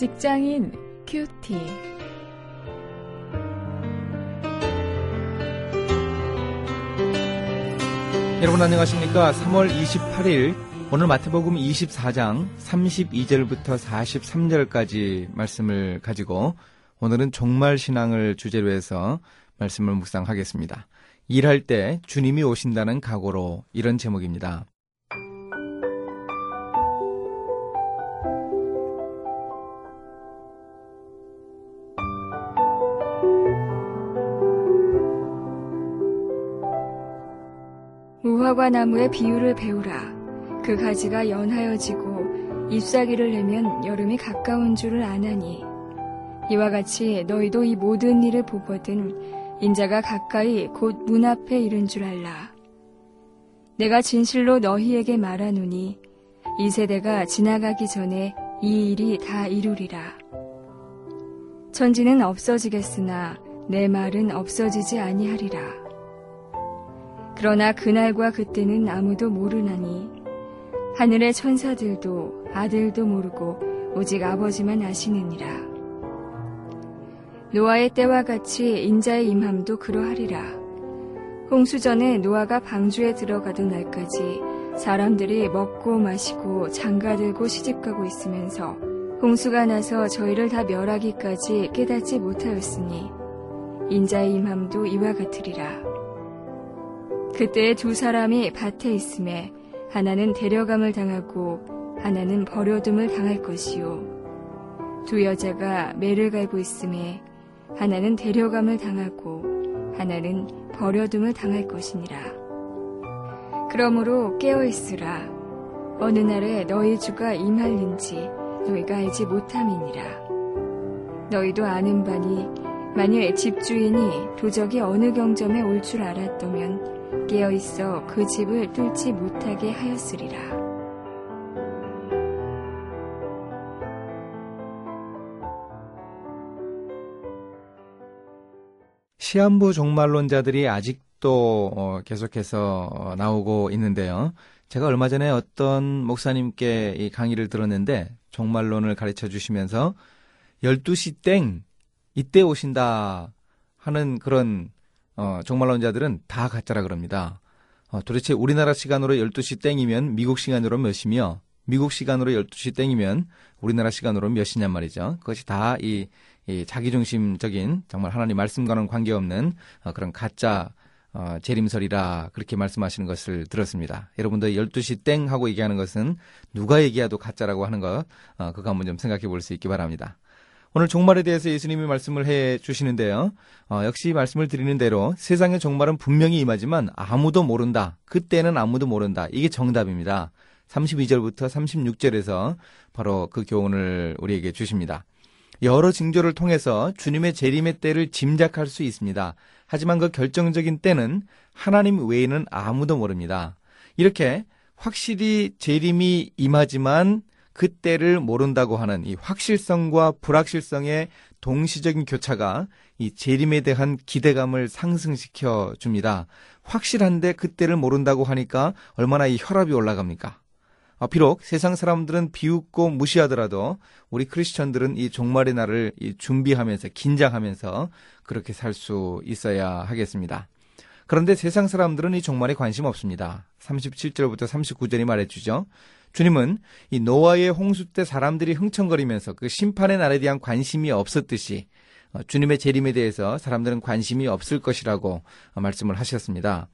직장인 큐티. 여러분 안녕하십니까? 3월 28일 오늘 마태복음 24장 32절부터 43절까지 말씀을 가지고 오늘은 종말 신앙을 주제로 해서 말씀을 묵상하겠습니다. 일할 때 주님이 오신다는 각오로 이런 제목입니다. 무화과 나무의 비유를 배우라. 그 가지가 연하여지고 잎사귀를 내면 여름이 가까운 줄을 아나니 이와 같이 너희도 이 모든 일을 보거든 인자가 가까이 곧 문 앞에 이른 줄 알라. 내가 진실로 너희에게 말하노니 이 세대가 지나가기 전에 이 일이 다 이루리라. 천지는 없어지겠으나 내 말은 없어지지 아니하리라. 그러나 그날과 그때는 아무도 모르나니 하늘의 천사들도 아들도 모르고 오직 아버지만 아시느니라. 노아의 때와 같이 인자의 임함도 그러하리라. 홍수 전에 노아가 방주에 들어가던 날까지 사람들이 먹고 마시고 장가들고 시집가고 있으면서 홍수가 나서 저희를 다 멸하기까지 깨닫지 못하였으니 인자의 임함도 이와 같으리라. 그때 두 사람이 밭에 있음에 하나는 데려감을 당하고 하나는 버려둠을 당할 것이요. 두 여자가 매를 갈고 있음에 하나는 데려감을 당하고 하나는 버려둠을 당할 것이니라. 그러므로 깨어 있으라. 어느 날에 너희 주가 임할는지 너희가 알지 못함이니라. 너희도 아는 바니 만일 집주인이 도적이 어느 경점에 올 줄 알았다면 깨어 있어 그 집을 뚫지 못하게 하였으리라. 시한부 종말론자들이 아직도 어, 계속해서 어, 나오고 있는데요. 제가 얼마 전에 어떤 목사님께 이 강의를 들었는데 종말론을 가르쳐 주시면서 12시 땡 이때 오신다 하는 그런 어, 종말론자들은 다 가짜라 그럽니다. 어, 도대체 우리나라 시간으로 12시 땡이면 미국 시간으로 몇이며 미국 시간으로 12시 땡이면 우리나라 시간으로 몇이냔 말이죠. 그것이 다이 이 자기중심적인 정말 하나님 말씀과는 관계없는 어, 그런 가짜 어, 재림설이라 그렇게 말씀하시는 것을 들었습니다. 여러분도 12시 땡 하고 얘기하는 것은 누가 얘기해도 가짜라고 하는 것, 어, 그거 한번 좀 생각해 볼 수 있기 바랍니다. 오늘 종말에 대해서 예수님이 말씀을 해 주시는데요. 어, 역시 말씀을 드리는 대로 세상의 종말은 분명히 임하지만 아무도 모른다. 그때는 아무도 모른다. 이게 정답입니다. 32절부터 36절에서 바로 그 교훈을 우리에게 주십니다. 여러 징조를 통해서 주님의 재림의 때를 짐작할 수 있습니다. 하지만 그 결정적인 때는 하나님 외에는 아무도 모릅니다. 이렇게 확실히 재림이 임하지만 그 때를 모른다고 하는 이 확실성과 불확실성의 동시적인 교차가 이 재림에 대한 기대감을 상승시켜 줍니다. 확실한데 그때를 모른다고 하니까 얼마나 이 혈압이 올라갑니까? 아, 비록 세상 사람들은 비웃고 무시하더라도 우리 크리스천들은 이 종말의 날을 준비하면서 긴장하면서 그렇게 살 수 있어야 하겠습니다. 그런데 세상 사람들은 이 종말에 관심 없습니다. 37절부터 39절이 말해주죠. 주님은 이 노아의 홍수 때 사람들이 흥청거리면서 그 심판의 날에 대한 관심이 없었듯이 어, 주님의 재림에 대해서 사람들은 관심이 없을 것이라고 말씀을 하셨습니다.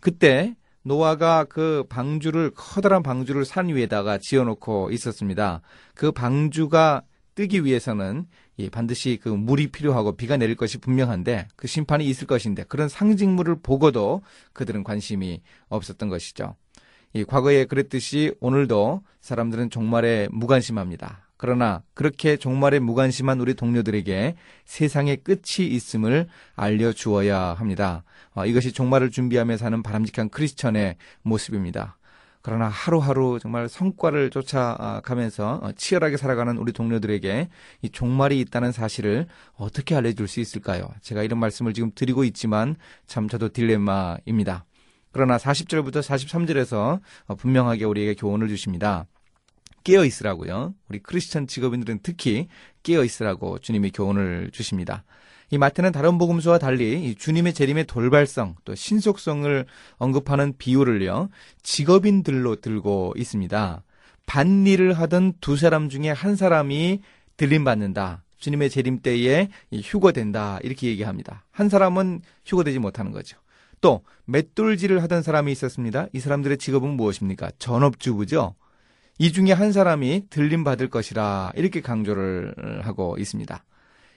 그때 노아가 그 방주를 커다란 방주를 산 위에다가 지어놓고 있었습니다. 그 방주가 뜨기 위해서는 반드시 그 물이 필요하고 비가 내릴 것이 분명한데 그 심판이 있을 것인데 그런 상징물을 보고도 그들은 관심이 없었던 것이죠. 이 과거에 그랬듯이 오늘도 사람들은 종말에 무관심합니다. 그러나 그렇게 종말에 무관심한 우리 동료들에게 세상의 끝이 있음을 알려주어야 합니다. 어, 이것이 종말을 준비하며 사는 바람직한 크리스천의 모습입니다. 그러나 하루하루 정말 성과를 쫓아가면서 어, 치열하게 살아가는 우리 동료들에게 이 종말이 있다는 사실을 어떻게 알려줄 수 있을까요? 제가 이런 말씀을 지금 드리고 있지만 참 저도 딜레마입니다. 그러나 40절부터 43절에서 어, 분명하게 우리에게 교훈을 주십니다. 깨어 있으라고요. 우리 크리스천 직업인들은 특히 깨어 있으라고 주님이 교훈을 주십니다. 이 마태는 다른 복음서와 달리 주님의 재림의 돌발성 또 신속성을 언급하는 비유를요 직업인들로 들고 있습니다. 반일을 하던 두 사람 중에 한 사람이 들림 받는다. 주님의 재림 때에 휴거된다. 이렇게 얘기합니다. 한 사람은 휴거되지 못하는 거죠. 또 맷돌질을 하던 사람이 있었습니다. 이 사람들의 직업은 무엇입니까? 전업주부죠. 이 중에 한 사람이 들림 받을 것이라 이렇게 강조를 하고 있습니다.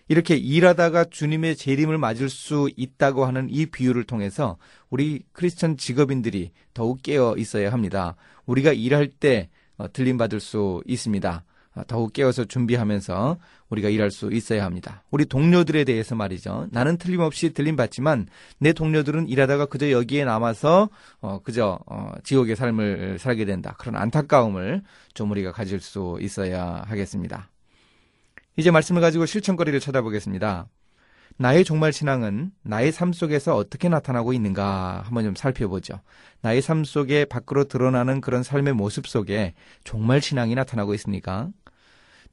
이렇게 일하다가 주님의 재림을 맞을 수 있다고 하는 이 비유를 통해서 우리 크리스천 직업인들이 더욱 깨어 있어야 합니다. 우리가 일할 때 어, 들림 받을 수 있습니다. 어, 더욱 깨어서 준비하면서 우리가 일할 수 있어야 합니다. 우리 동료들에 대해서 말이죠. 나는 틀림없이 들림 받지만 내 동료들은 일하다가 그저 여기에 남아서 어, 그저 어, 지옥의 삶을 살게 된다. 그런 안타까움을 좀 우리가 가질 수 있어야 하겠습니다. 이제 말씀을 가지고 실천거리를 찾아보겠습니다. 나의 종말 신앙은 나의 삶 속에서 어떻게 나타나고 있는가 한번 좀 살펴보죠. 나의 삶 속에 밖으로 드러나는 그런 삶의 모습 속에 종말 신앙이 나타나고 있습니까?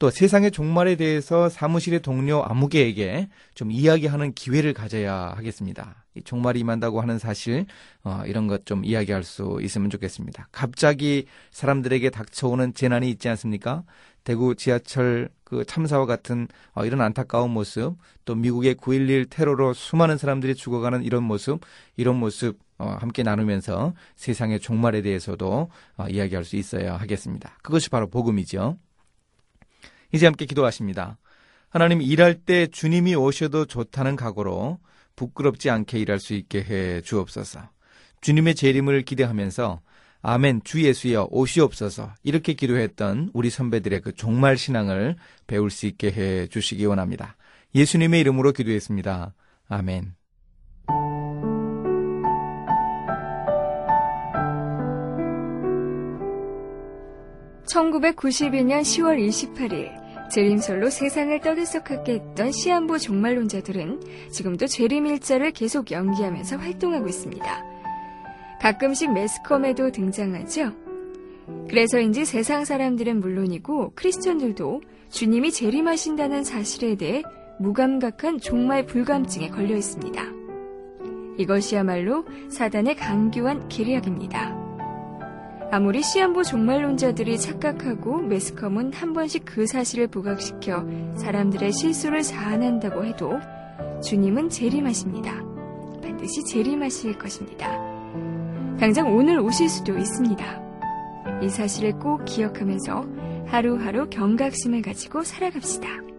또 세상의 종말에 대해서 사무실의 동료 아무개에게 좀 이야기하는 기회를 가져야 하겠습니다. 종말이 임한다고 하는 사실 어, 이런 것 좀 이야기할 수 있으면 좋겠습니다. 갑자기 사람들에게 닥쳐오는 재난이 있지 않습니까? 대구 지하철 그 참사와 같은 어, 이런 안타까운 모습, 또 미국의 9.11 테러로 수많은 사람들이 죽어가는 이런 모습, 이런 모습 어, 함께 나누면서 세상의 종말에 대해서도 어, 이야기할 수 있어야 하겠습니다. 그것이 바로 복음이죠. 이제 함께 기도하십니다. 하나님 일할 때 주님이 오셔도 좋다는 각오로 부끄럽지 않게 일할 수 있게 해 주옵소서. 주님의 재림을 기대하면서 아멘 주 예수여 오시옵소서 이렇게 기도했던 우리 선배들의 그 종말 신앙을 배울 수 있게 해 주시기 원합니다. 예수님의 이름으로 기도했습니다. 아멘. (1992년 10월 28일) 재림설로 세상을 떠들썩하게 했던 시한부 종말론자들은 지금도 재림 일자를 계속 연기하면서 활동하고 있습니다. 가끔씩 매스컴에도 등장하죠. 그래서인지 세상 사람들은 물론이고 크리스천들도 주님이 재림하신다는 사실에 대해 무감각한 종말 불감증에 걸려 있습니다. 이것이야말로 사단의 강교한 계략입니다. 아무리 시한부 종말론자들이 착각하고 매스컴은 한 번씩 그 사실을 부각시켜 사람들의 실수를 자아낸다고 해도 주님은 재림하십니다. 반드시 재림하실 것입니다. 당장 오늘 오실 수도 있습니다. 이 사실을 꼭 기억하면서 하루하루 경각심을 가지고 살아갑시다.